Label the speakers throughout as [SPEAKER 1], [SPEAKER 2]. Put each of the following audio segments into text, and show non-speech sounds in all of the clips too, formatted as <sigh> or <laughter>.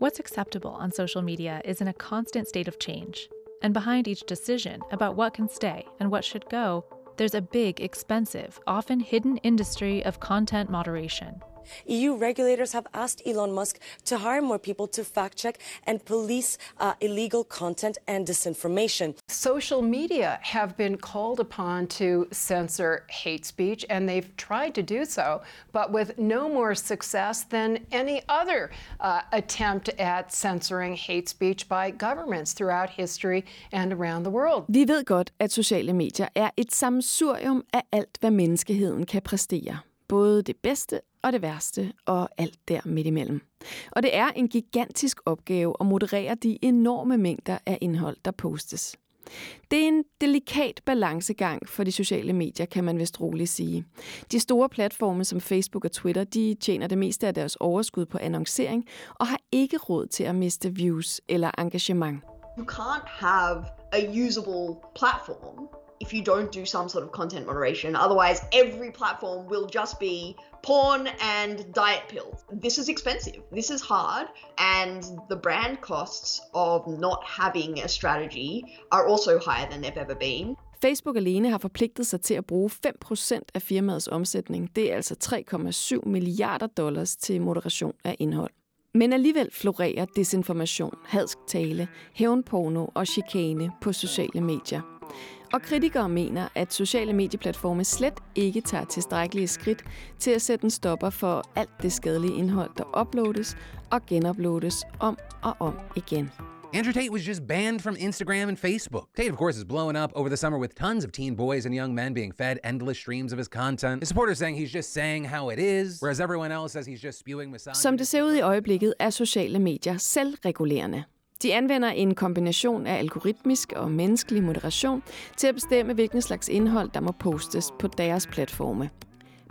[SPEAKER 1] What's acceptable on social media is in a constant state of change. And behind each decision about what can stay and what should go, there's a big, expensive, often hidden industry of content moderation.
[SPEAKER 2] EU regulators have asked Elon Musk to hire more people to fact check and police uh, illegal content and disinformation.
[SPEAKER 3] Social media have been called upon to censor hate speech, and they've tried to do so, but with no more success than any other uh, attempt at censoring hate speech by governments throughout history and around the world.
[SPEAKER 4] Vi ved godt, at sociale medier er et sammensurium af alt, hvad menneskeheden kan præstere. Både det bedste og det værste, og alt der midt imellem. Og det er en gigantisk opgave at moderere de enorme mængder af indhold, der postes. Det er en delikat balancegang for de sociale medier, kan man vist roligt sige. De store platforme som Facebook og Twitter, de tjener det meste af deres overskud på annoncering og har ikke råd til at miste views eller engagement.
[SPEAKER 5] You can't have a usable platform if you don't do some sort of content moderation. Otherwise, every platform will just be porn and diet pills. This is expensive. This is hard. And the brand costs of not having a strategy are also higher than they've ever been.
[SPEAKER 4] Facebook alene har forpligtet sig til at bruge 5% af firmaets omsætning. Det er altså 3,7 milliarder dollars til moderation af indhold. Men alligevel florerer desinformation, hadsk tale, hævnporno og chikane på sociale medier. Og kritikere mener, at sociale medieplatforme slet ikke tager tilstrækkelige skridt til at sætte en stopper for alt det skadelige indhold, der uploades og genuploades om og om igen.
[SPEAKER 6] Andrew Tate was just banned from Instagram and Facebook. Tate, of course, is blowing up over the summer with tons of teen boys and young men being fed endless streams of his content. His supporters saying he's just saying how it is, whereas everyone else says he's just spewing misogyny.
[SPEAKER 4] Som det ser ud i øjeblikket, er sociale medier selvregulerende. De anvender en kombination af algoritmisk og menneskelig moderation til at bestemme, hvilken slags indhold, der må postes på deres platforme.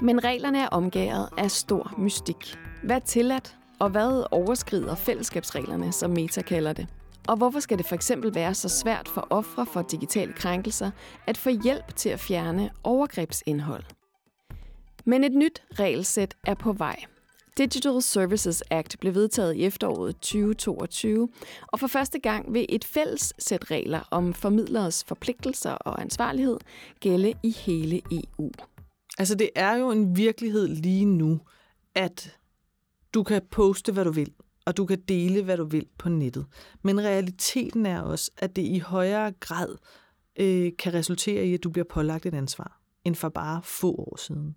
[SPEAKER 4] Men reglerne er omgæret af stor mystik. Hvad er tilladt, og hvad overskrider fællesskabsreglerne, som Meta kalder det? Og hvorfor skal det for eksempel være så svært for ofre for digitale krænkelser at få hjælp til at fjerne overgrebsindhold? Men et nyt regelsæt er på vej – Digital Services Act blev vedtaget i efteråret 2022, og for første gang vil et fælles sæt regler om formidleres forpligtelser og ansvarlighed gælde i hele EU.
[SPEAKER 7] Altså det er jo en virkelighed lige nu, at du kan poste, hvad du vil, og du kan dele, hvad du vil på nettet. Men realiteten er også, at det i højere grad øh, kan resultere i, at du bliver pålagt et ansvar, end for bare få år siden.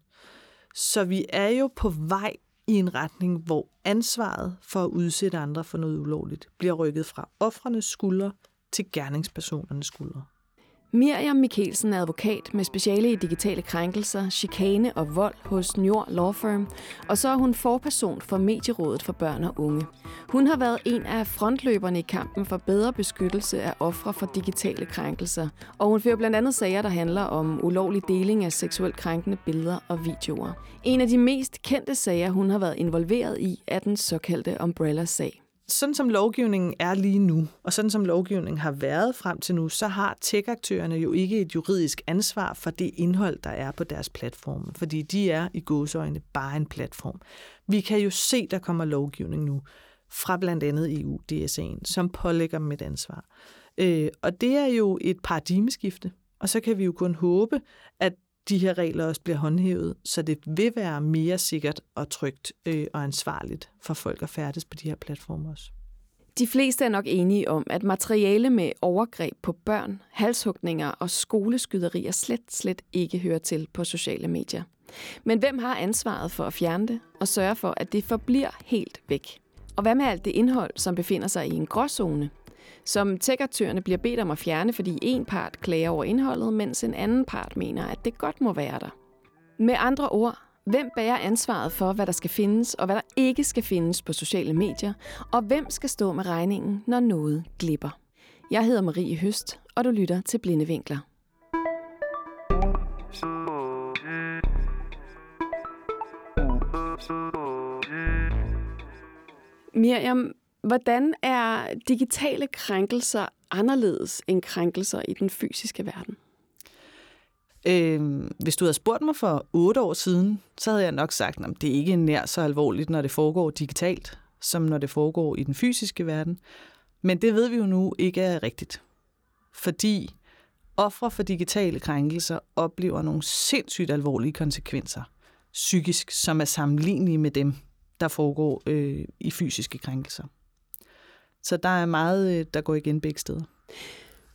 [SPEAKER 7] Så vi er jo på vej i en retning, hvor ansvaret for at udsætte andre for noget ulovligt bliver rykket fra offrenes skuldre til gerningspersonernes skuldre.
[SPEAKER 4] Miriam Mikkelsen er advokat med speciale i digitale krænkelser, chikane og vold hos Njord Law Firm, og så er hun forperson for Medierådet for Børn og Unge. Hun har været en af frontløberne i kampen for bedre beskyttelse af ofre for digitale krænkelser, og hun fører blandt andet sager, der handler om ulovlig deling af seksuelt krænkende billeder og videoer. En af de mest kendte sager, hun har været involveret i, er den såkaldte Umbrella-sag
[SPEAKER 7] sådan som lovgivningen er lige nu, og sådan som lovgivningen har været frem til nu, så har tech-aktørerne jo ikke et juridisk ansvar for det indhold, der er på deres platforme, fordi de er i gåseøjne bare en platform. Vi kan jo se, der kommer lovgivning nu fra blandt andet EU, DSA'en, som pålægger dem et ansvar. Øh, og det er jo et paradigmeskifte, og så kan vi jo kun håbe, at de her regler også bliver håndhævet, så det vil være mere sikkert og trygt øh, og ansvarligt for folk at færdes på de her platforme også.
[SPEAKER 4] De fleste er nok enige om, at materiale med overgreb på børn, halshugninger og skoleskyderier slet, slet ikke hører til på sociale medier. Men hvem har ansvaret for at fjerne det og sørge for, at det forbliver helt væk? Og hvad med alt det indhold, som befinder sig i en gråzone, som tech bliver bedt om at fjerne, fordi en part klager over indholdet, mens en anden part mener, at det godt må være der. Med andre ord, hvem bærer ansvaret for, hvad der skal findes og hvad der ikke skal findes på sociale medier, og hvem skal stå med regningen, når noget glipper? Jeg hedder Marie Høst, og du lytter til Blinde Vinkler. Miriam, Hvordan er digitale krænkelser anderledes end krænkelser i den fysiske verden?
[SPEAKER 7] Øh, hvis du havde spurgt mig for otte år siden, så havde jeg nok sagt, at det er ikke nær så alvorligt, når det foregår digitalt, som når det foregår i den fysiske verden. Men det ved vi jo nu ikke er rigtigt. Fordi ofre for digitale krænkelser oplever nogle sindssygt alvorlige konsekvenser psykisk, som er sammenlignelige med dem, der foregår øh, i fysiske krænkelser. Så der er meget, øh, der går igen begge steder.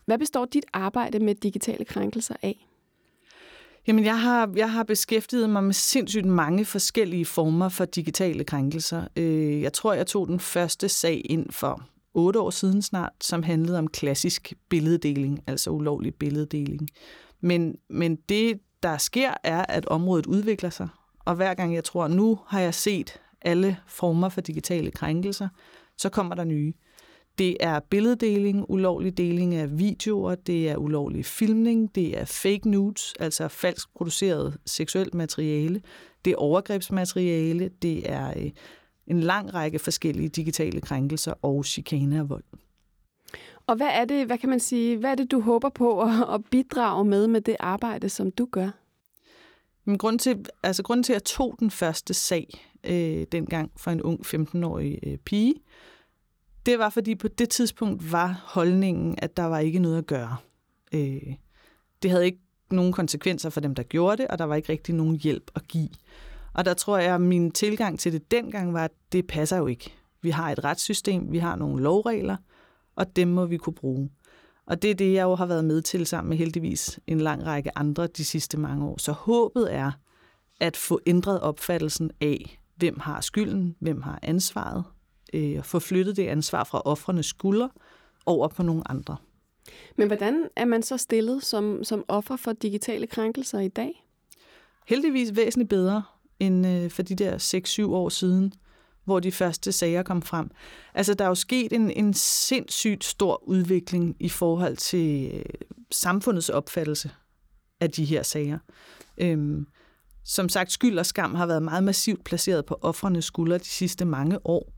[SPEAKER 4] Hvad består dit arbejde med digitale krænkelser af?
[SPEAKER 7] Jamen, jeg har, jeg har beskæftiget mig med sindssygt mange forskellige former for digitale krænkelser. Øh, jeg tror, jeg tog den første sag ind for otte år siden snart, som handlede om klassisk billeddeling, altså ulovlig billeddeling. Men, men det, der sker, er, at området udvikler sig. Og hver gang jeg tror, nu har jeg set alle former for digitale krænkelser, så kommer der nye. Det er billeddeling, ulovlig deling af videoer, det er ulovlig filmning, det er fake nudes, altså falsk produceret seksuelt materiale, det er overgrebsmateriale, det er øh, en lang række forskellige digitale krænkelser og chikane og vold.
[SPEAKER 4] Og hvad er det, hvad kan man sige, hvad er det, du håber på at, bidrage med med det arbejde, som du gør?
[SPEAKER 7] Men grund til, altså grund til, at jeg tog den første sag øh, dengang for en ung 15-årig øh, pige, det var, fordi på det tidspunkt var holdningen, at der var ikke noget at gøre. Øh, det havde ikke nogen konsekvenser for dem, der gjorde det, og der var ikke rigtig nogen hjælp at give. Og der tror jeg, at min tilgang til det dengang var, at det passer jo ikke. Vi har et retssystem, vi har nogle lovregler, og dem må vi kunne bruge. Og det er det, jeg jo har været med til sammen med heldigvis en lang række andre de sidste mange år. Så håbet er at få ændret opfattelsen af, hvem har skylden, hvem har ansvaret, øh, få flyttet det ansvar fra offrenes skulder over på nogle andre.
[SPEAKER 4] Men hvordan er man så stillet som, som offer for digitale krænkelser i dag?
[SPEAKER 7] Heldigvis væsentligt bedre end øh, for de der 6-7 år siden, hvor de første sager kom frem. Altså, der er jo sket en, en sindssygt stor udvikling i forhold til øh, samfundets opfattelse af de her sager. Øhm, som sagt, skyld og skam har været meget massivt placeret på offrenes skuldre de sidste mange år.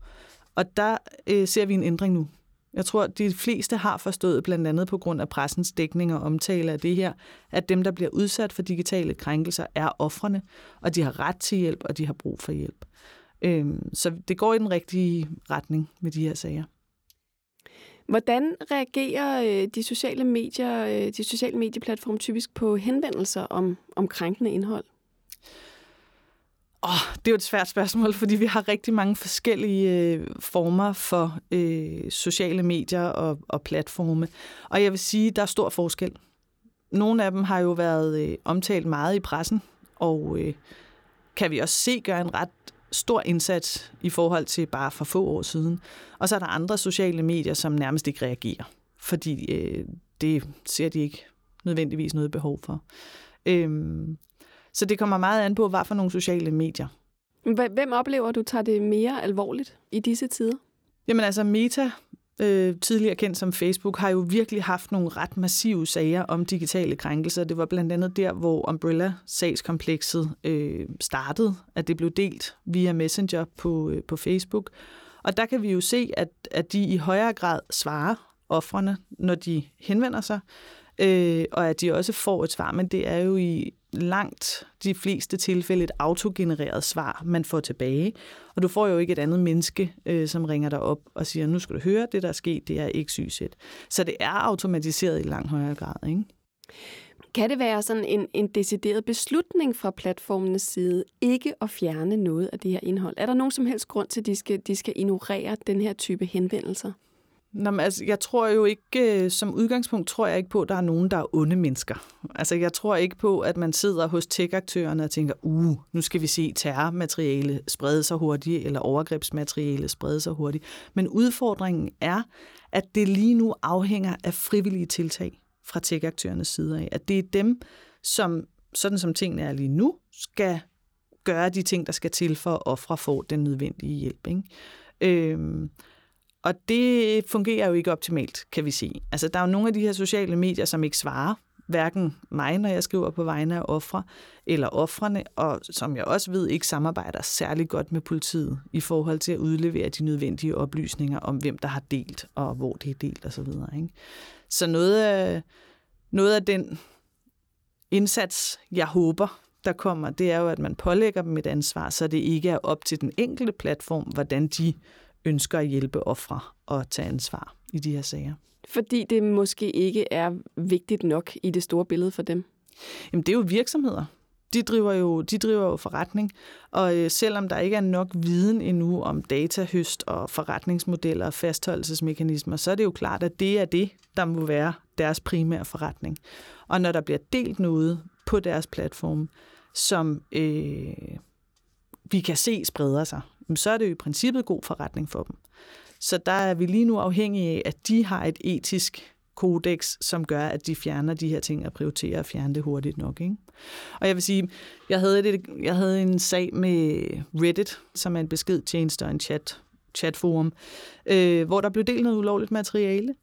[SPEAKER 7] Og der øh, ser vi en ændring nu. Jeg tror, at de fleste har forstået, blandt andet på grund af pressens dækning og omtale af det her, at dem, der bliver udsat for digitale krænkelser, er offrene, og de har ret til hjælp, og de har brug for hjælp. Øhm, så det går i den rigtige retning med de her sager.
[SPEAKER 4] Hvordan reagerer øh, de sociale medier, øh, de sociale medieplatforme typisk på henvendelser om, om krænkende indhold?
[SPEAKER 7] Oh, det er jo et svært spørgsmål, fordi vi har rigtig mange forskellige øh, former for øh, sociale medier og, og platforme. Og jeg vil sige, der er stor forskel. Nogle af dem har jo været øh, omtalt meget i pressen, og øh, kan vi også se gøre en ret stor indsats i forhold til bare for få år siden. Og så er der andre sociale medier, som nærmest ikke reagerer, fordi øh, det ser de ikke nødvendigvis noget behov for. Øhm, så det kommer meget an på, hvad for nogle sociale medier.
[SPEAKER 4] Hvem oplever du tager det mere alvorligt i disse tider?
[SPEAKER 7] Jamen altså Meta, øh, tidligere kendt som Facebook, har jo virkelig haft nogle ret massive sager om digitale krænkelser. Det var blandt andet der, hvor Umbrella-sagskomplekset øh, startede, at det blev delt via Messenger på, øh, på Facebook. Og der kan vi jo se, at, at de i højere grad svarer offrene, når de henvender sig, øh, og at de også får et svar, men det er jo i langt de fleste tilfælde et autogenereret svar, man får tilbage. Og du får jo ikke et andet menneske, øh, som ringer dig op og siger, nu skal du høre, det der er sket, det er ikke sygt. Så det er automatiseret i langt højere grad. Ikke?
[SPEAKER 4] Kan det være sådan en, en decideret beslutning fra platformenes side ikke at fjerne noget af det her indhold? Er der nogen som helst grund til, at de skal, de skal ignorere den her type henvendelser?
[SPEAKER 7] Nå, men altså, jeg tror jo ikke, øh, som udgangspunkt tror jeg ikke på, at der er nogen, der er onde mennesker. Altså, jeg tror ikke på, at man sidder hos tech-aktørerne og tænker, uh, nu skal vi se terrormateriale sprede sig hurtigt, eller overgrebsmateriale sprede sig hurtigt. Men udfordringen er, at det lige nu afhænger af frivillige tiltag fra tech-aktørernes side af. At det er dem, som, sådan som tingene er lige nu, skal gøre de ting, der skal til for at ofre får den nødvendige hjælp. Ikke? Øhm, og det fungerer jo ikke optimalt, kan vi sige. Altså, der er jo nogle af de her sociale medier, som ikke svarer, hverken mig, når jeg skriver på vegne af ofre, eller offrene, og som jeg også ved, ikke samarbejder særlig godt med politiet i forhold til at udlevere de nødvendige oplysninger om, hvem der har delt, og hvor det er delt osv. Ikke? Så noget af, noget af den indsats, jeg håber, der kommer, det er jo, at man pålægger dem et ansvar, så det ikke er op til den enkelte platform, hvordan de ønsker at hjælpe ofre og tage ansvar i de her sager.
[SPEAKER 4] Fordi det måske ikke er vigtigt nok i det store billede for dem?
[SPEAKER 7] Jamen, det er jo virksomheder. De driver jo, de driver jo forretning, og øh, selvom der ikke er nok viden endnu om datahøst og forretningsmodeller og fastholdelsesmekanismer, så er det jo klart, at det er det, der må være deres primære forretning. Og når der bliver delt noget på deres platform, som øh, vi kan se spreder sig, så er det jo i princippet god forretning for dem. Så der er vi lige nu afhængige af, at de har et etisk kodex, som gør, at de fjerner de her ting og prioriterer at fjerne det hurtigt nok. Ikke? Og jeg vil sige, jeg havde, det, jeg havde en sag med Reddit, som er en beskedtjeneste og en chat, chatforum, øh, hvor der blev delt noget ulovligt materiale,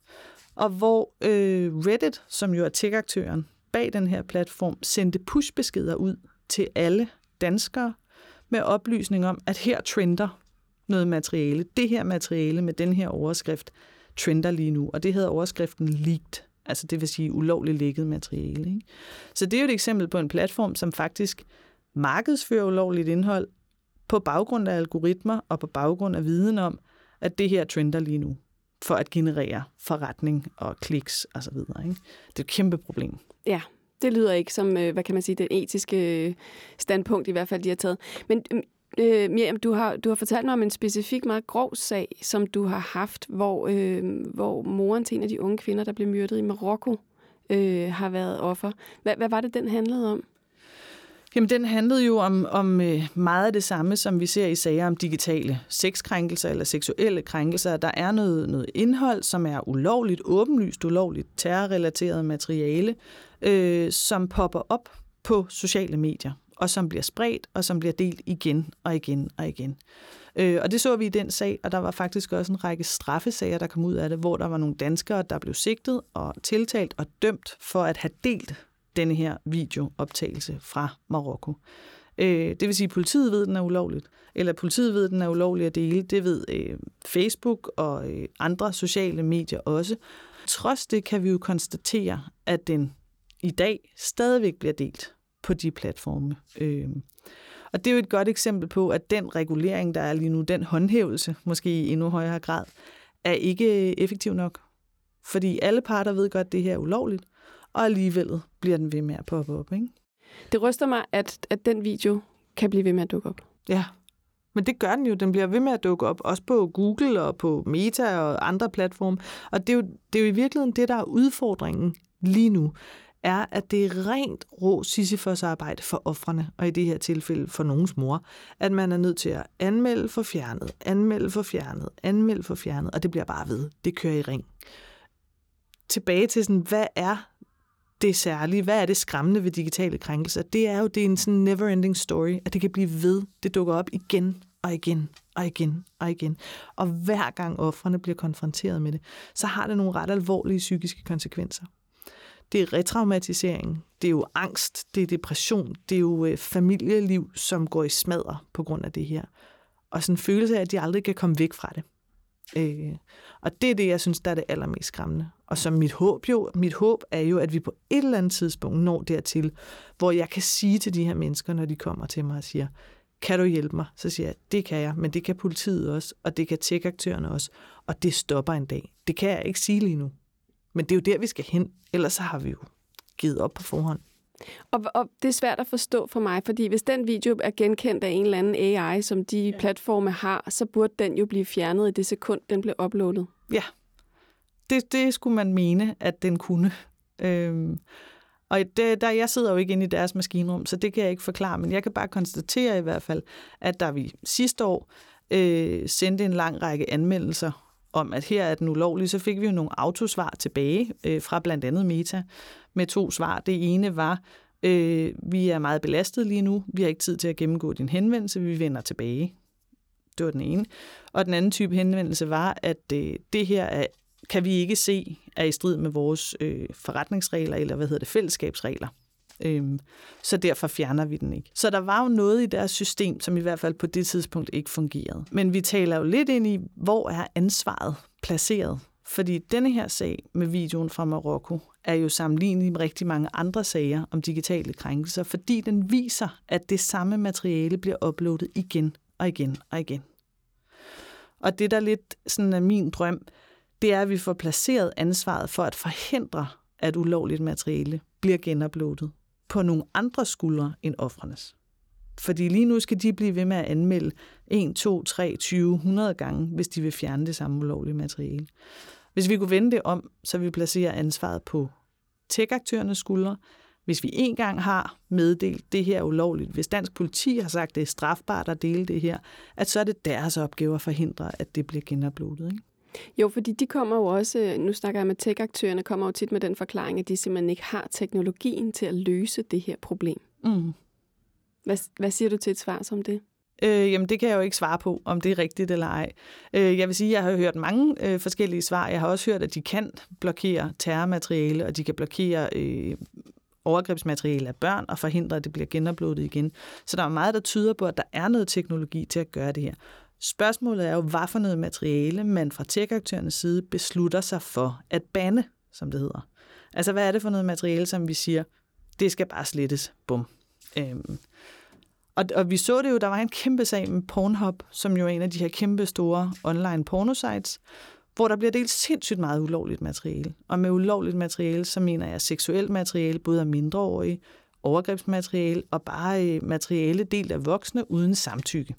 [SPEAKER 7] og hvor øh, Reddit, som jo er tech-aktøren bag den her platform, sendte push-beskeder ud til alle danskere med oplysning om, at her trender noget materiale. Det her materiale med den her overskrift trender lige nu, og det hedder overskriften leaked, altså det vil sige ulovligt lækket materiale. Ikke? Så det er jo et eksempel på en platform, som faktisk markedsfører ulovligt indhold på baggrund af algoritmer og på baggrund af viden om, at det her trender lige nu for at generere forretning og kliks osv. Ikke? Det er et kæmpe problem.
[SPEAKER 4] Ja, det lyder ikke som, øh, hvad kan man sige, den etiske øh, standpunkt i hvert fald, de har taget. Men øhm, Øh, Miriam, du har, du har fortalt mig om en specifik, meget grov sag, som du har haft, hvor, øh, hvor moren til en af de unge kvinder, der blev myrdet i Marokko, øh, har været offer. Hvad, hvad var det, den handlede om?
[SPEAKER 7] Jamen, den handlede jo om, om øh, meget af det samme, som vi ser i sager om digitale sexkrænkelser eller seksuelle krænkelser. Der er noget, noget indhold, som er ulovligt, åbenlyst ulovligt, terrorrelateret materiale, øh, som popper op på sociale medier og som bliver spredt, og som bliver delt igen og igen og igen. Øh, og det så vi i den sag, og der var faktisk også en række straffesager, der kom ud af det, hvor der var nogle danskere, der blev sigtet og tiltalt og dømt for at have delt denne her videooptagelse fra Marokko. Øh, det vil sige, at politiet ved, at den er ulovligt, eller politiet ved, at den er ulovlig at dele. Det ved øh, Facebook og øh, andre sociale medier også. Trods det kan vi jo konstatere, at den i dag stadigvæk bliver delt på de platforme. Øh, og det er jo et godt eksempel på, at den regulering, der er lige nu, den håndhævelse, måske i endnu højere grad, er ikke effektiv nok. Fordi alle parter ved godt, at det her er ulovligt, og alligevel bliver den ved med at poppe op. Ikke?
[SPEAKER 4] Det ryster mig, at, at den video kan blive ved med at dukke op.
[SPEAKER 7] Ja, men det gør den jo. Den bliver ved med at dukke op, også på Google og på Meta og andre platforme. Og det er jo, det er jo i virkeligheden det, der er udfordringen lige nu er, at det er rent rå Sisyfos arbejde for offrene, og i det her tilfælde for nogens mor, at man er nødt til at anmelde for fjernet, anmelde for fjernet, anmelde for fjernet, og det bliver bare ved. Det kører i ring. Tilbage til sådan, hvad er det særlige? Hvad er det skræmmende ved digitale krænkelser? Det er jo, det er en sådan never-ending story, at det kan blive ved. Det dukker op igen og igen og igen og igen. Og hver gang offrene bliver konfronteret med det, så har det nogle ret alvorlige psykiske konsekvenser. Det er retraumatisering, det er jo angst, det er depression, det er jo øh, familieliv, som går i smadre på grund af det her. Og sådan en følelse af, at de aldrig kan komme væk fra det. Øh, og det er det, jeg synes, der er det allermest skræmmende. Og som mit håb jo, mit håb er jo, at vi på et eller andet tidspunkt når dertil, hvor jeg kan sige til de her mennesker, når de kommer til mig og siger, kan du hjælpe mig? Så siger jeg, det kan jeg, men det kan politiet også, og det kan tech-aktørerne også, og det stopper en dag. Det kan jeg ikke sige lige nu. Men det er jo der, vi skal hen. Ellers så har vi jo givet op på forhånd.
[SPEAKER 4] Og, og det er svært at forstå for mig, fordi hvis den video er genkendt af en eller anden AI, som de ja. platforme har, så burde den jo blive fjernet i det sekund, den blev uploadet.
[SPEAKER 7] Ja, det, det skulle man mene, at den kunne. Øhm, og det, der, jeg sidder jo ikke inde i deres maskinrum, så det kan jeg ikke forklare, men jeg kan bare konstatere i hvert fald, at der vi sidste år øh, sendte en lang række anmeldelser om, at her er den ulovlig, så fik vi jo nogle autosvar tilbage øh, fra blandt andet Meta med to svar. Det ene var, øh, vi er meget belastet lige nu, vi har ikke tid til at gennemgå din henvendelse, vi vender tilbage. Det var den ene. Og den anden type henvendelse var, at øh, det her er, kan vi ikke se er i strid med vores øh, forretningsregler, eller hvad hedder det, fællesskabsregler. Øhm, så derfor fjerner vi den ikke. Så der var jo noget i deres system, som i hvert fald på det tidspunkt ikke fungerede. Men vi taler jo lidt ind i, hvor er ansvaret placeret? Fordi denne her sag med videoen fra Marokko er jo sammenlignelig med rigtig mange andre sager om digitale krænkelser, fordi den viser, at det samme materiale bliver uploadet igen og igen og igen. Og det, der lidt sådan er min drøm, det er, at vi får placeret ansvaret for at forhindre, at ulovligt materiale bliver genuploadet på nogle andre skuldre end offrenes. Fordi lige nu skal de blive ved med at anmelde 1, 2, 3, 20, 100 gange, hvis de vil fjerne det samme ulovlige materiale. Hvis vi kunne vende det om, så vi placerer ansvaret på tech-aktørernes skuldre. Hvis vi en gang har meddelt det her ulovligt, hvis dansk politi har sagt, det er strafbart at dele det her, at så er det deres opgave at forhindre, at det bliver genuploadet. Ikke?
[SPEAKER 4] Jo, fordi de kommer jo også, nu snakker jeg med tech-aktørerne, kommer jo tit med den forklaring, at de simpelthen ikke har teknologien til at løse det her problem.
[SPEAKER 7] Mm.
[SPEAKER 4] Hvad, hvad siger du til et svar som det?
[SPEAKER 7] Øh, jamen, det kan jeg jo ikke svare på, om det er rigtigt eller ej. Øh, jeg vil sige, at jeg har hørt mange øh, forskellige svar. Jeg har også hørt, at de kan blokere terrormateriale, og de kan blokere øh, overgrebsmateriale af børn og forhindre, at det bliver genuploadet igen. Så der er meget, der tyder på, at der er noget teknologi til at gøre det her. Spørgsmålet er jo, hvad for noget materiale man fra tech-aktørernes side beslutter sig for at bande, som det hedder. Altså, hvad er det for noget materiale, som vi siger, det skal bare slettes. Bum. Øhm. Og, og vi så det jo, der var en kæmpe sag med Pornhub, som jo er en af de her kæmpe store online pornosites, hvor der bliver delt sindssygt meget ulovligt materiale. Og med ulovligt materiale, så mener jeg seksuelt materiale, både af mindreårige, overgrebsmateriale og bare øh, materiale delt af voksne uden samtykke.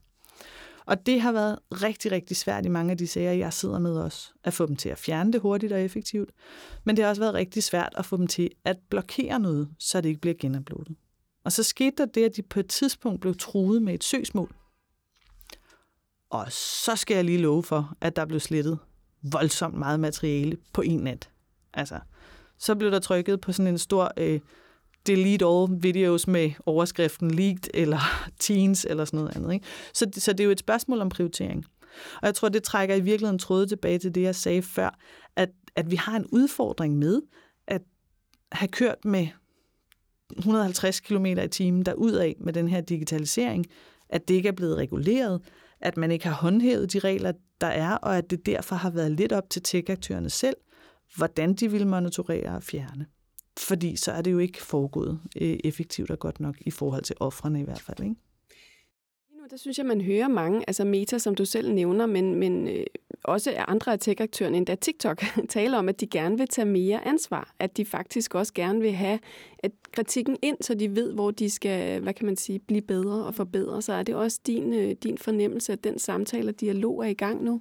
[SPEAKER 7] Og det har været rigtig, rigtig svært i mange af de sager, jeg sidder med os, at få dem til at fjerne det hurtigt og effektivt. Men det har også været rigtig svært at få dem til at blokere noget, så det ikke bliver genuploadet. Og så skete der det, at de på et tidspunkt blev truet med et søgsmål. Og så skal jeg lige love for, at der blev slettet voldsomt meget materiale på en nat. Altså, så blev der trykket på sådan en stor øh, delete all videos med overskriften leaked eller <laughs> teens eller sådan noget andet. Ikke? Så, så det er jo et spørgsmål om prioritering. Og jeg tror, det trækker i virkeligheden tråde tilbage til det, jeg sagde før, at, at vi har en udfordring med at have kørt med 150 km i timen af med den her digitalisering, at det ikke er blevet reguleret, at man ikke har håndhævet de regler, der er, og at det derfor har været lidt op til tech selv, hvordan de vil monitorere og fjerne. Fordi så er det jo ikke foregået øh, effektivt og godt nok i forhold til offrene i hvert fald. Ikke?
[SPEAKER 4] Der synes jeg, man hører mange, altså Meta, som du selv nævner, men, men øh, også andre af tech-aktørerne, endda TikTok, <laughs> taler om, at de gerne vil tage mere ansvar. At de faktisk også gerne vil have at kritikken ind, så de ved, hvor de skal, hvad kan man sige, blive bedre og forbedre sig. Er det også din, øh, din fornemmelse, at den samtale og dialog er i gang nu?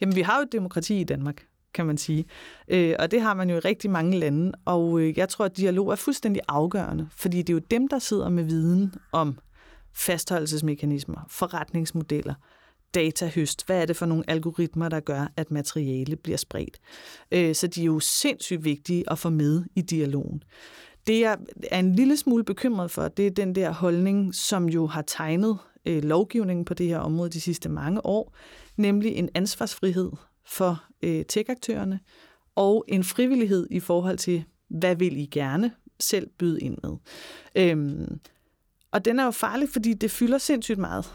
[SPEAKER 7] Jamen, vi har jo et demokrati i Danmark kan man sige. Øh, og det har man jo i rigtig mange lande. Og øh, jeg tror, at dialog er fuldstændig afgørende, fordi det er jo dem, der sidder med viden om fastholdelsesmekanismer, forretningsmodeller, datahøst. Hvad er det for nogle algoritmer, der gør, at materiale bliver spredt? Øh, så de er jo sindssygt vigtige at få med i dialogen. Det, jeg er en lille smule bekymret for, det er den der holdning, som jo har tegnet øh, lovgivningen på det her område de sidste mange år, nemlig en ansvarsfrihed for øh, tech-aktørerne, og en frivillighed i forhold til, hvad vil I gerne selv byde ind med. Øhm, og den er jo farlig, fordi det fylder sindssygt meget,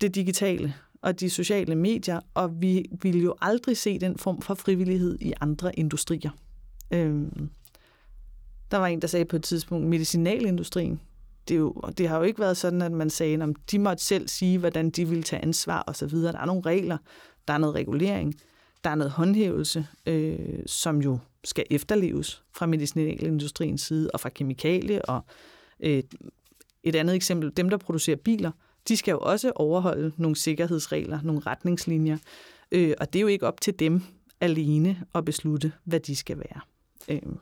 [SPEAKER 7] det digitale og de sociale medier, og vi vil jo aldrig se den form for frivillighed i andre industrier. Øhm, der var en, der sagde på et tidspunkt, medicinalindustrien, det, er jo, det har jo ikke været sådan, at man sagde, at de måtte selv sige, hvordan de ville tage ansvar osv. Der er nogle regler, der er noget regulering, der er noget håndhævelse, øh, som jo skal efterleves fra medicinalindustriens side og fra kemikalie. Og øh, et andet eksempel, dem der producerer biler, de skal jo også overholde nogle sikkerhedsregler, nogle retningslinjer. Øh, og det er jo ikke op til dem alene at beslutte, hvad de skal være. Øh.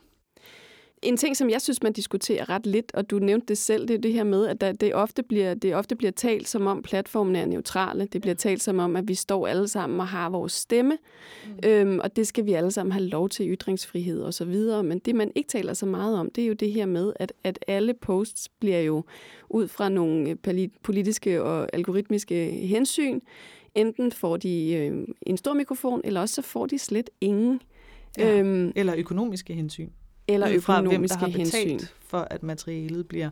[SPEAKER 4] En ting, som jeg synes, man diskuterer ret lidt, og du nævnte det selv, det er det her med, at der, det, ofte bliver, det ofte bliver talt som om platformen er neutrale. Det bliver talt som om, at vi står alle sammen og har vores stemme, mm. øhm, og det skal vi alle sammen have lov til ytringsfrihed og så videre. Men det, man ikke taler så meget om, det er jo det her med, at, at alle posts bliver jo ud fra nogle øh, politiske og algoritmiske hensyn. Enten får de øh, en stor mikrofon, eller også så får de slet ingen.
[SPEAKER 7] Ja, øhm, eller økonomiske hensyn
[SPEAKER 4] eller økonomiske hvem, der
[SPEAKER 7] har
[SPEAKER 4] hensyn.
[SPEAKER 7] for, at materialet bliver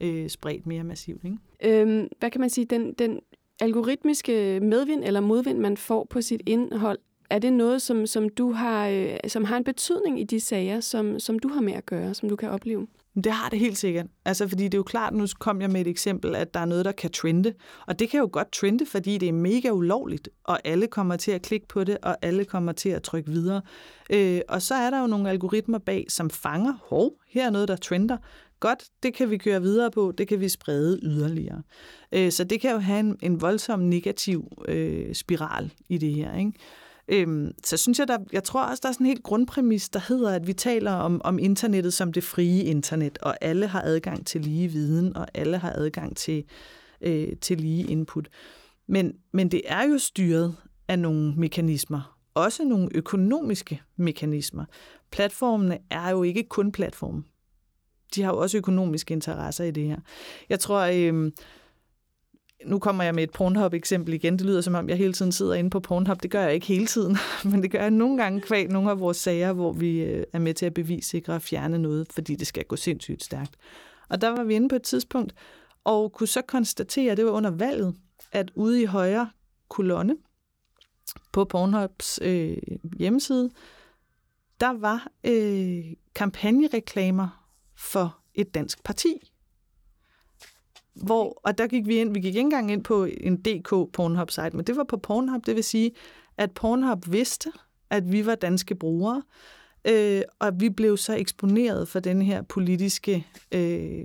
[SPEAKER 7] øh, spredt mere massivt. Ikke?
[SPEAKER 4] Øhm, hvad kan man sige? Den, den algoritmiske medvind eller modvind, man får på sit indhold, er det noget, som, som du har, øh, som har en betydning i de sager, som, som du har med at gøre, som du kan opleve?
[SPEAKER 7] Det har det helt sikkert. Altså, fordi det er jo klart, nu kom jeg med et eksempel, at der er noget, der kan trende. Og det kan jo godt trende, fordi det er mega ulovligt, og alle kommer til at klikke på det, og alle kommer til at trykke videre. Øh, og så er der jo nogle algoritmer bag, som fanger, hov, her er noget, der trender. Godt, det kan vi køre videre på, det kan vi sprede yderligere. Øh, så det kan jo have en, en voldsom negativ øh, spiral i det her, ikke? Øhm, så synes jeg, der, jeg tror også, der er sådan en helt grundpræmis, der hedder, at vi taler om, om internettet som det frie internet, og alle har adgang til lige viden, og alle har adgang til, øh, til lige input. Men, men det er jo styret af nogle mekanismer, også nogle økonomiske mekanismer. Platformene er jo ikke kun platforme. De har jo også økonomiske interesser i det her. Jeg tror, øh, nu kommer jeg med et Pornhub-eksempel igen. Det lyder som om, jeg hele tiden sidder inde på Pornhub. Det gør jeg ikke hele tiden, <laughs> men det gør jeg nogle gange kvæg nogle af vores sager, hvor vi øh, er med til at bevissikre og fjerne noget, fordi det skal gå sindssygt stærkt. Og der var vi inde på et tidspunkt, og kunne så konstatere, det var under valget, at ude i højre kolonne på Pornhubs øh, hjemmeside, der var øh, kampagnereklamer for et dansk parti. Hvor, og der gik vi ind, vi gik ikke engang ind på en DK Pornhub site, men det var på Pornhub, det vil sige, at Pornhub vidste, at vi var danske brugere, øh, og vi blev så eksponeret for den her politiske øh,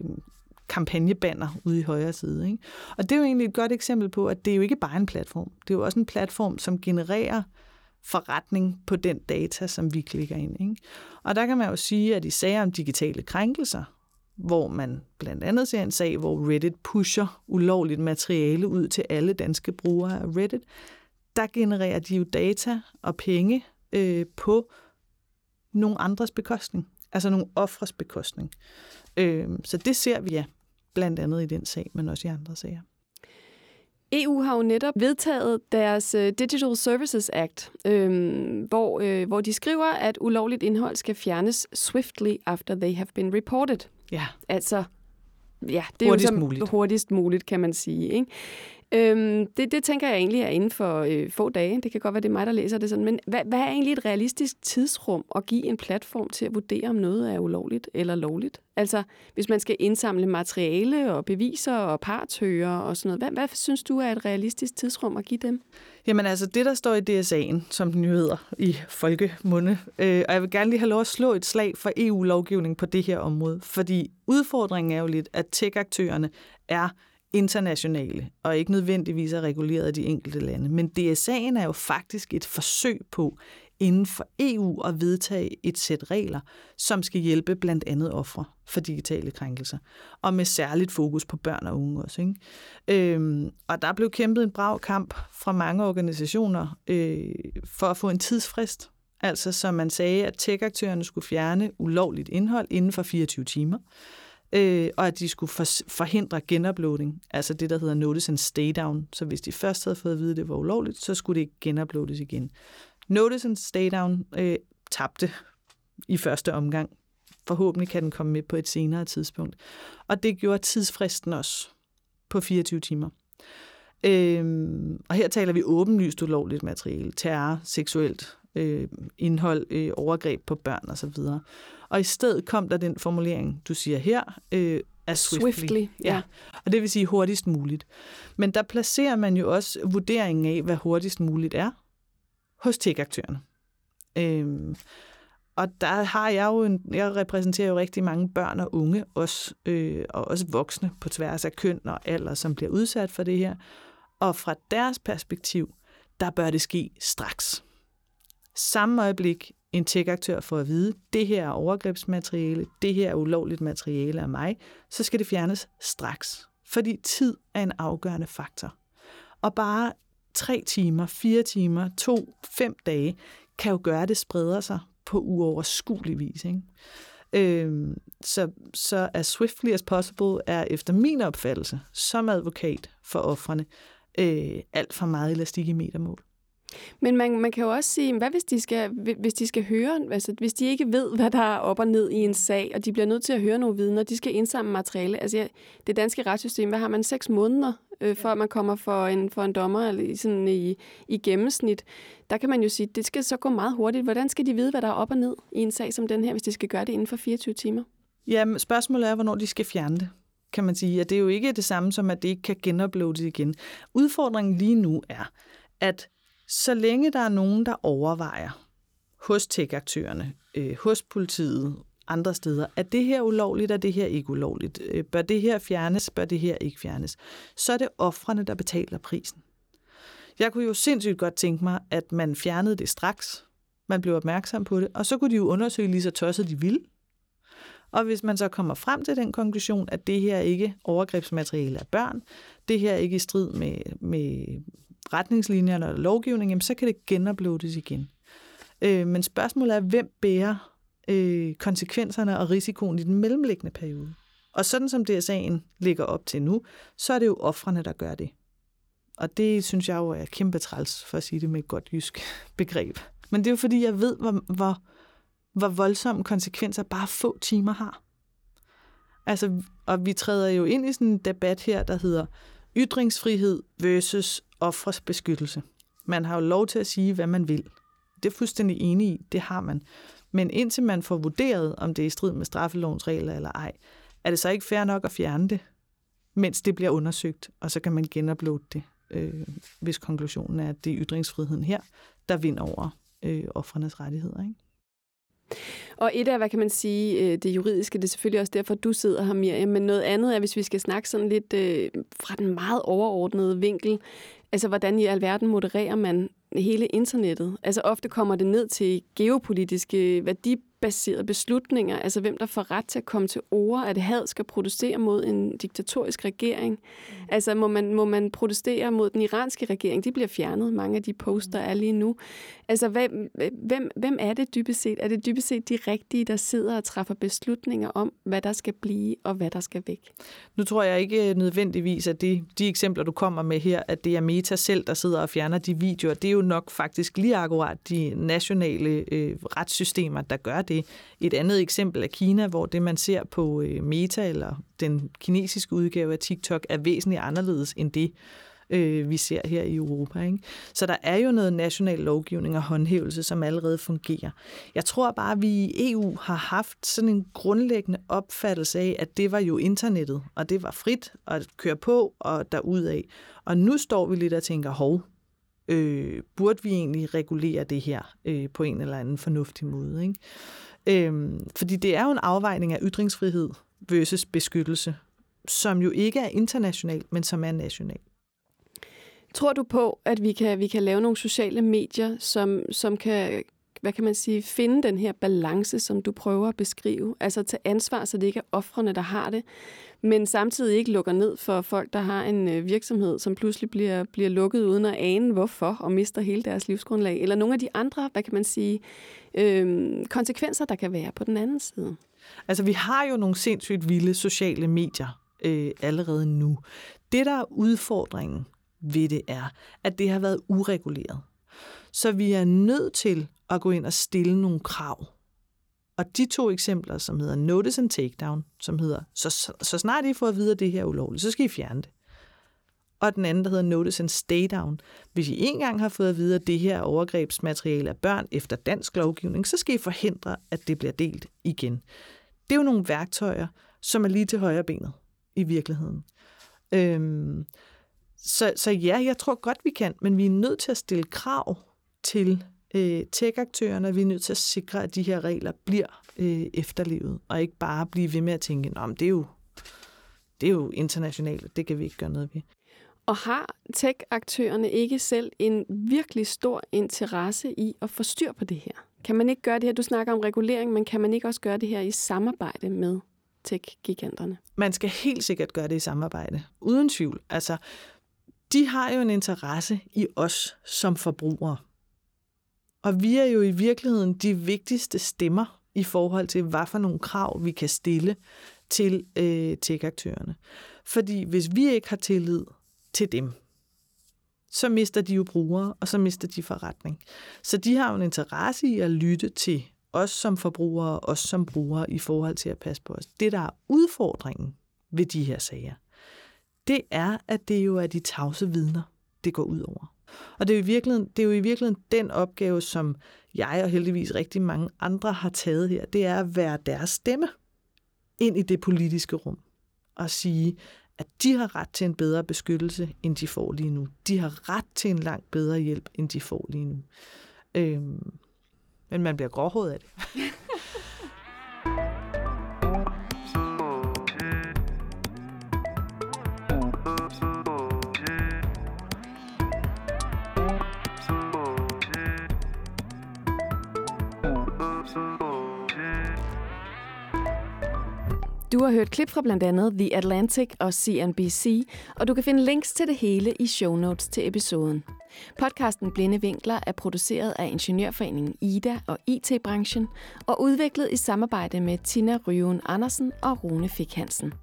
[SPEAKER 7] kampagnebanner ude i højre side. Ikke? Og det er jo egentlig et godt eksempel på, at det er jo ikke bare en platform. Det er jo også en platform, som genererer forretning på den data, som vi klikker ind. Ikke? Og der kan man jo sige, at i sager om digitale krænkelser, hvor man blandt andet ser en sag, hvor Reddit pusher ulovligt materiale ud til alle danske brugere af Reddit, der genererer de jo data og penge øh, på nogle andres bekostning, altså nogle offres bekostning. Øh, så det ser vi ja, blandt andet i den sag, men også i andre sager.
[SPEAKER 4] EU har jo netop vedtaget deres øh, Digital Services Act, øh, hvor, øh, hvor de skriver, at ulovligt indhold skal fjernes swiftly after they have been reported.
[SPEAKER 7] Ja.
[SPEAKER 4] Altså, ja, det er
[SPEAKER 7] hurtigst
[SPEAKER 4] jo som,
[SPEAKER 7] muligt.
[SPEAKER 4] hurtigst muligt, kan man sige. Ikke? Øhm, det, det tænker jeg egentlig er inden for øh, få dage. Det kan godt være, det er mig, der læser det sådan. Men hvad, hvad er egentlig et realistisk tidsrum at give en platform til at vurdere, om noget er ulovligt eller lovligt? Altså, hvis man skal indsamle materiale og beviser og partører og sådan noget. Hvad, hvad synes du er et realistisk tidsrum at give dem?
[SPEAKER 7] Jamen altså, det der står i DSA'en, som den jo hedder i folkemunde, øh, og jeg vil gerne lige have lov at slå et slag for EU-lovgivning på det her område, fordi udfordringen er jo lidt, at tech-aktørerne er internationale, og ikke nødvendigvis er reguleret af de enkelte lande. Men DSA'en er jo faktisk et forsøg på inden for EU at vedtage et sæt regler, som skal hjælpe blandt andet ofre for digitale krænkelser, og med særligt fokus på børn og unge også. Ikke? Øhm, og der blev kæmpet en brav kamp fra mange organisationer øh, for at få en tidsfrist, altså som man sagde, at tech-aktørerne skulle fjerne ulovligt indhold inden for 24 timer øh, og at de skulle for, forhindre genuploading, altså det, der hedder notice and stay down. Så hvis de først havde fået at vide, at det var ulovligt, så skulle det ikke genuploades igen. Notice and stay down øh, tabte i første omgang. Forhåbentlig kan den komme med på et senere tidspunkt. Og det gjorde tidsfristen også på 24 timer. Øhm, og her taler vi åbenlyst ulovligt materiale, terror, seksuelt øh, indhold, øh, overgreb på børn osv. Og i stedet kom der den formulering, du siger her, øh, er swiftly.
[SPEAKER 4] Swiftly, ja.
[SPEAKER 7] ja. Og det vil sige hurtigst muligt. Men der placerer man jo også vurderingen af, hvad hurtigst muligt er, hos tech-aktørerne. Øhm, og der har jeg jo en, jeg repræsenterer jo rigtig mange børn og unge, også, øh, og også voksne på tværs af køn og alder, som bliver udsat for det her. Og fra deres perspektiv, der bør det ske straks. Samme øjeblik en tech-aktør får at vide, det her er overgrebsmateriale, det her er ulovligt materiale af mig, så skal det fjernes straks. Fordi tid er en afgørende faktor. Og bare tre timer, fire timer, to, fem dage, kan jo gøre, at det spreder sig på uoverskuelig vis. Ikke? Øhm, så, så as swiftly as possible er efter min opfattelse, som advokat for offrene, øh, alt for meget elastik i metermål.
[SPEAKER 4] Men man, man kan jo også sige, hvad hvis de skal, hvis de skal høre, altså hvis de ikke ved, hvad der er op og ned i en sag, og de bliver nødt til at høre nogle vidner, de skal indsamle materiale. Altså det danske retssystem, hvad har man, seks måneder, øh, før man kommer for en, for en dommer eller sådan i, i gennemsnit. Der kan man jo sige, det skal så gå meget hurtigt. Hvordan skal de vide, hvad der er op og ned i en sag som den her, hvis de skal gøre det inden for 24 timer?
[SPEAKER 7] Jamen, spørgsmålet er, hvornår de skal fjerne det, kan man sige. Og det er jo ikke det samme som, at det ikke kan genuploades igen. Udfordringen lige nu er, at så længe der er nogen, der overvejer hos tech-aktørerne, øh, hos politiet, andre steder, at det her ulovligt, er det her ikke ulovligt, øh, bør det her fjernes, bør det her ikke fjernes, så er det offrene, der betaler prisen. Jeg kunne jo sindssygt godt tænke mig, at man fjernede det straks, man blev opmærksom på det, og så kunne de jo undersøge lige så tosset de ville. Og hvis man så kommer frem til den konklusion, at det her ikke overgrebsmateriale af børn, det her ikke i strid med, med retningslinjer eller lovgivning, jamen, så kan det genuploades igen. Øh, men spørgsmålet er, hvem bærer øh, konsekvenserne og risikoen i den mellemliggende periode? Og sådan som DSA'en ligger op til nu, så er det jo offrene, der gør det. Og det synes jeg jo er kæmpe træls, for at sige det med et godt jysk <laughs> begreb. Men det er jo fordi, jeg ved, hvor, hvor, hvor voldsomme konsekvenser bare få timer har. Altså, og vi træder jo ind i sådan en debat her, der hedder ytringsfrihed versus offres beskyttelse. Man har jo lov til at sige, hvad man vil. Det er fuldstændig enig i, det har man. Men indtil man får vurderet, om det er i strid med straffelovens regler eller ej, er det så ikke fair nok at fjerne det, mens det bliver undersøgt, og så kan man genuploade det, øh, hvis konklusionen er, at det er ytringsfriheden her, der vinder over øh, offrenes rettigheder. Ikke?
[SPEAKER 4] Og et af, hvad kan man sige, øh, det juridiske, det er selvfølgelig også derfor, du sidder her, Miriam, men noget andet er, hvis vi skal snakke sådan lidt øh, fra den meget overordnede vinkel, altså hvordan i alverden modererer man hele internettet? Altså ofte kommer det ned til geopolitiske øh, værdi baserede beslutninger, altså hvem der får ret til at komme til ord, at had skal protestere mod en diktatorisk regering. Mm. Altså må man, må man protestere mod den iranske regering, de bliver fjernet, mange af de poster er lige nu. Altså hvem, hvem, hvem er det dybest set? Er det dybest set de rigtige, der sidder og træffer beslutninger om, hvad der skal blive og hvad der skal væk?
[SPEAKER 7] Nu tror jeg ikke nødvendigvis, at det, de eksempler, du kommer med her, at det er Meta selv, der sidder og fjerner de videoer. Det er jo nok faktisk lige akkurat de nationale øh, retssystemer, der gør det det. Et andet eksempel er Kina, hvor det, man ser på øh, Meta, eller den kinesiske udgave af TikTok, er væsentligt anderledes end det, øh, vi ser her i Europa. Ikke? Så der er jo noget national lovgivning og håndhævelse, som allerede fungerer. Jeg tror bare, at vi i EU har haft sådan en grundlæggende opfattelse af, at det var jo internettet, og det var frit at køre på og derudad. Og nu står vi lidt og tænker, hov, øh, burde vi egentlig regulere det her øh, på en eller anden fornuftig måde? Ikke? Øh, fordi det er jo en afvejning af ytringsfrihed versus beskyttelse, som jo ikke er international, men som er national.
[SPEAKER 4] Tror du på, at vi kan, vi kan lave nogle sociale medier, som, som kan, hvad kan man sige, finde den her balance, som du prøver at beskrive? Altså tage ansvar, så det ikke er offrene, der har det, men samtidig ikke lukker ned for folk, der har en øh, virksomhed, som pludselig bliver, bliver lukket uden at ane hvorfor, og mister hele deres livsgrundlag. Eller nogle af de andre, hvad kan man sige, øh, konsekvenser, der kan være på den anden side.
[SPEAKER 7] Altså, vi har jo nogle sindssygt vilde sociale medier øh, allerede nu. Det, der er udfordringen ved det, er, at det har været ureguleret. Så vi er nødt til at gå ind og stille nogle krav. Og de to eksempler, som hedder Notice and Takedown, som hedder, så, så, så snart I får at vide, at det her er ulovligt, så skal I fjerne det. Og den anden, der hedder Notice and Stay Down. Hvis I engang har fået at vide, at det her overgrebsmateriale af børn efter dansk lovgivning, så skal I forhindre, at det bliver delt igen. Det er jo nogle værktøjer, som er lige til højre benet i virkeligheden. Øhm, så, så ja, jeg tror godt, vi kan, men vi er nødt til at stille krav til øh, tech-aktørerne. Vi er nødt til at sikre, at de her regler bliver øh, efterlevet, og ikke bare blive ved med at tænke, at det er jo det er jo internationalt, det kan vi ikke gøre noget ved.
[SPEAKER 4] Og har tech-aktørerne ikke selv en virkelig stor interesse i at få styr på det her? Kan man ikke gøre det her? Du snakker om regulering, men kan man ikke også gøre det her i samarbejde med tech-giganterne?
[SPEAKER 7] Man skal helt sikkert gøre det i samarbejde. Uden tvivl. Altså, de har jo en interesse i os som forbrugere. Og vi er jo i virkeligheden de vigtigste stemmer i forhold til, hvad for nogle krav vi kan stille til øh, tech-aktørerne. Fordi hvis vi ikke har tillid til dem, så mister de jo brugere, og så mister de forretning. Så de har jo en interesse i at lytte til os som forbrugere, og os som brugere i forhold til at passe på os. Det, der er udfordringen ved de her sager, det er, at det jo er de tavse vidner, det går ud over. Og det er, jo i virkeligheden, det er jo i virkeligheden den opgave, som jeg og heldigvis rigtig mange andre har taget her, det er at være deres stemme ind i det politiske rum og sige, at de har ret til en bedre beskyttelse, end de får lige nu. De har ret til en langt bedre hjælp, end de får lige nu. Øhm, men man bliver gråhåret af det. <laughs>
[SPEAKER 4] Du har hørt klip fra blandt andet The Atlantic og CNBC, og du kan finde links til det hele i show notes til episoden. Podcasten Blinde Vinkler er produceret af Ingeniørforeningen IDA og IT-branchen og udviklet i samarbejde med Tina Ryven Andersen og Rune Fik Hansen.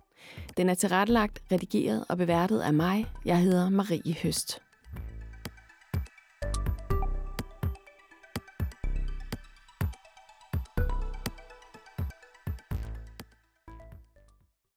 [SPEAKER 4] Den er tilrettelagt, redigeret og beværtet af mig. Jeg hedder Marie Høst.